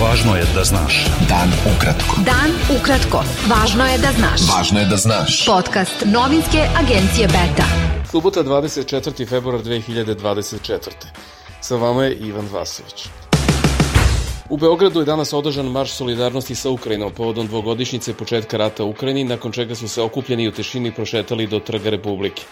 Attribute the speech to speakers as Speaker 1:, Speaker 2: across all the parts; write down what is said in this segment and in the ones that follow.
Speaker 1: Važno je da znaš.
Speaker 2: Dan ukratko.
Speaker 3: Dan ukratko. Važno je da znaš.
Speaker 2: Važno je da znaš.
Speaker 3: Podcast novinske agencije Beta.
Speaker 4: Subota 24. februar 2024. Sa vama je Ivan Vasović. U Beogradu je danas održan marš solidarnosti sa Ukrajinom povodom dvogodišnjice početka rata u Ukrajini, nakon čega su se okupljeni u tešini prošetali do Trga Republike.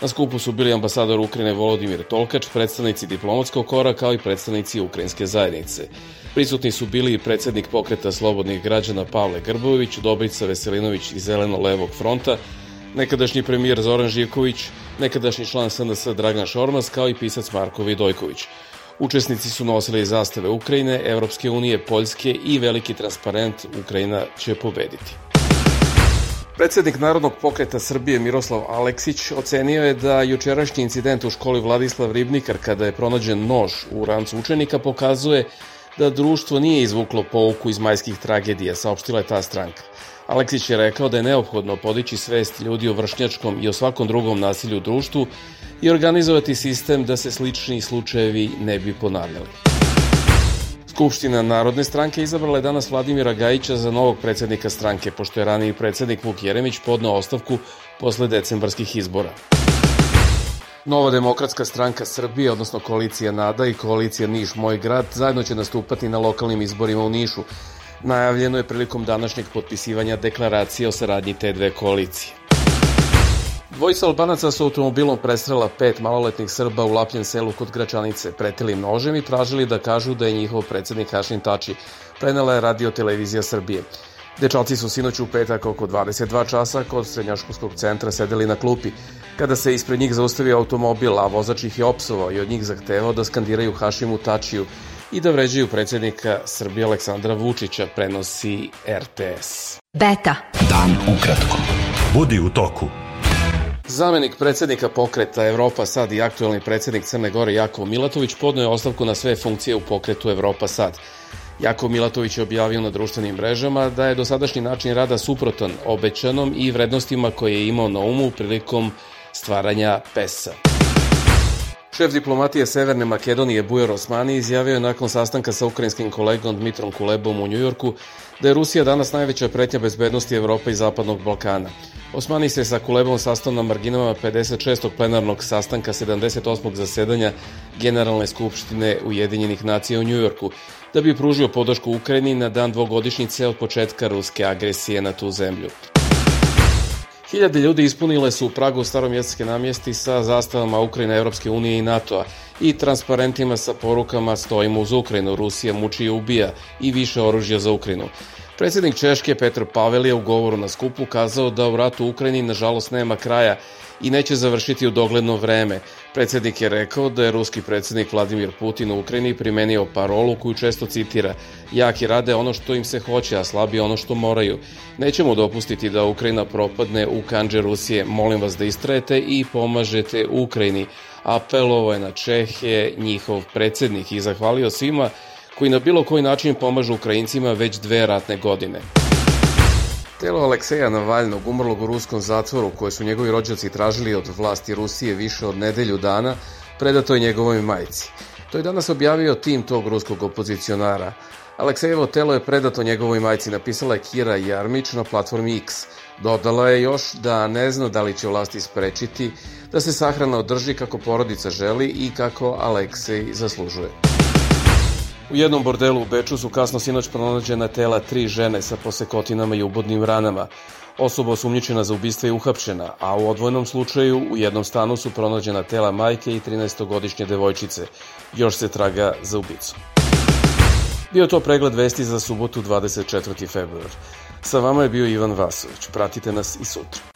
Speaker 4: Na skupu su bili ambasador Ukrajine Volodimir Tolkač, predstavnici diplomatskog kora kao i predstavnici ukrajinske zajednice. Prisutni su bili i predsednik pokreta slobodnih građana Pavle Grbović, Dobrica Veselinović iz Zeleno-levog fronta, nekadašnji premijer Zoran Živković, nekadašnji član SNS Dragan Šormas, kao i pisac Marko Vidojković. Učesnici su nosili zastave Ukrajine, Evropske unije, Poljske i veliki transparent Ukrajina će pobediti. Predsednik Narodnog pokreta Srbije Miroslav Aleksić ocenio je da jučerašnji incident u školi Vladislav Ribnikar kada je pronađen nož u rancu učenika pokazuje da društvo nije izvuklo pouku iz majskih tragedija, saopštila je ta stranka. Aleksić je rekao da je neophodno podići svest ljudi o vršnjačkom i o svakom drugom nasilju u društvu i organizovati sistem da se slični slučajevi ne bi ponavljali. Skupština Narodne stranke izabrala je danas Vladimira Gajića za novog predsednika stranke, pošto je raniji predsednik Vuk Jeremić podnao ostavku posle decembarskih izbora. Nova demokratska stranka Srbije, odnosno koalicija NADA i koalicija Niš Moj grad, zajedno će nastupati na lokalnim izborima u Nišu. Najavljeno je prilikom današnjeg potpisivanja deklaracije o saradnji te dve koalicije. Dvojica Albanaca su automobilom prestrela pet maloletnih Srba u Lapljen selu kod Gračanice, pretili nožem i tražili da kažu da je njihov predsednik Hašin Tači, prenela je radio televizija Srbije. Dečalci su sinoć u petak oko 22 časa kod srednjoškolskog centra sedeli na klupi, kada se ispred njih zaustavio automobil, a vozač ih je opsovao i od njih zahtevao da skandiraju Hašimu Tačiju i da vređaju predsednika Srbije Aleksandra Vučića, prenosi RTS.
Speaker 3: Beta.
Speaker 2: Dan ukratko.
Speaker 1: Budi u toku.
Speaker 4: Zamenik predsednika pokreta Evropa Sad i aktuelni predsednik Crne Gore Jakov Milatović podnoje je ostavku na sve funkcije u pokretu Evropa Sad. Jakov Milatović je objavio na društvenim mrežama da je dosadašnji način rada suprotan obećanom i vrednostima koje je imao na umu prilikom stvaranja PES-a. Šef diplomatije Severne Makedonije Bujar Osmani izjavio je nakon sastanka sa ukrajinskim kolegom Dmitrom Kulebom u Njujorku da je Rusija danas najveća pretnja bezbednosti Evrope i Zapadnog Balkana. Osmani se sa Kulebom sastao na marginama 56. plenarnog sastanka 78. zasedanja Generalne skupštine Ujedinjenih nacija u Njujorku, da bi pružio podršku Ukrajini na dan dvogodišnjice od početka ruske agresije na tu zemlju. Hiljade ljudi ispunile su Pragu staromjeseske namjesti sa zastavama Ukrajine, Evropske unije i NATO-a i transparentima sa porukama stojimo uz Ukrajinu, Rusija muči i ubija i više oružja za Ukrajinu. Predsednik Češke Petr Pavel je u govoru na skupu kazao da u ratu u Ukrajini nažalost nema kraja i neće završiti u dogledno vreme. Predsednik je rekao da je ruski predsednik Vladimir Putin u Ukrajini primenio parolu koju često citira Jaki rade ono što im se hoće, a slabi ono što moraju. Nećemo dopustiti da Ukrajina propadne u kanđe Rusije. Molim vas da istrajete i pomažete Ukrajini. Apelovo je na Čehe njihov predsednik i zahvalio svima koji na bilo koji način pomažu Ukrajincima već dve ratne godine. Telo Alekseja Navaljnog, umrlog u ruskom zatvoru, koje su njegovi rođaci tražili od vlasti Rusije više od nedelju dana, predato je njegovoj majici. To je danas objavio tim tog ruskog opozicionara. Aleksejevo telo je predato njegovoj majci, napisala je Kira Jarmić na platformi X. Dodala je još da ne zna da li će vlasti sprečiti da se sahrana održi kako porodica želi i kako Aleksej zaslužuje. U jednom bordelu u Beču su kasno sinoć pronađena tela tri žene sa posekotinama i ubodnim ranama. Osoba osumnjičena za ubistvo je uhapšena, a u odvojnom slučaju u jednom stanu su pronađena tela majke i 13-godišnje devojčice. Još se traga za ubicom. Bio to pregled vesti za subotu 24. februar. Sa vama je bio Ivan Vasović. Pratite nas i sutra.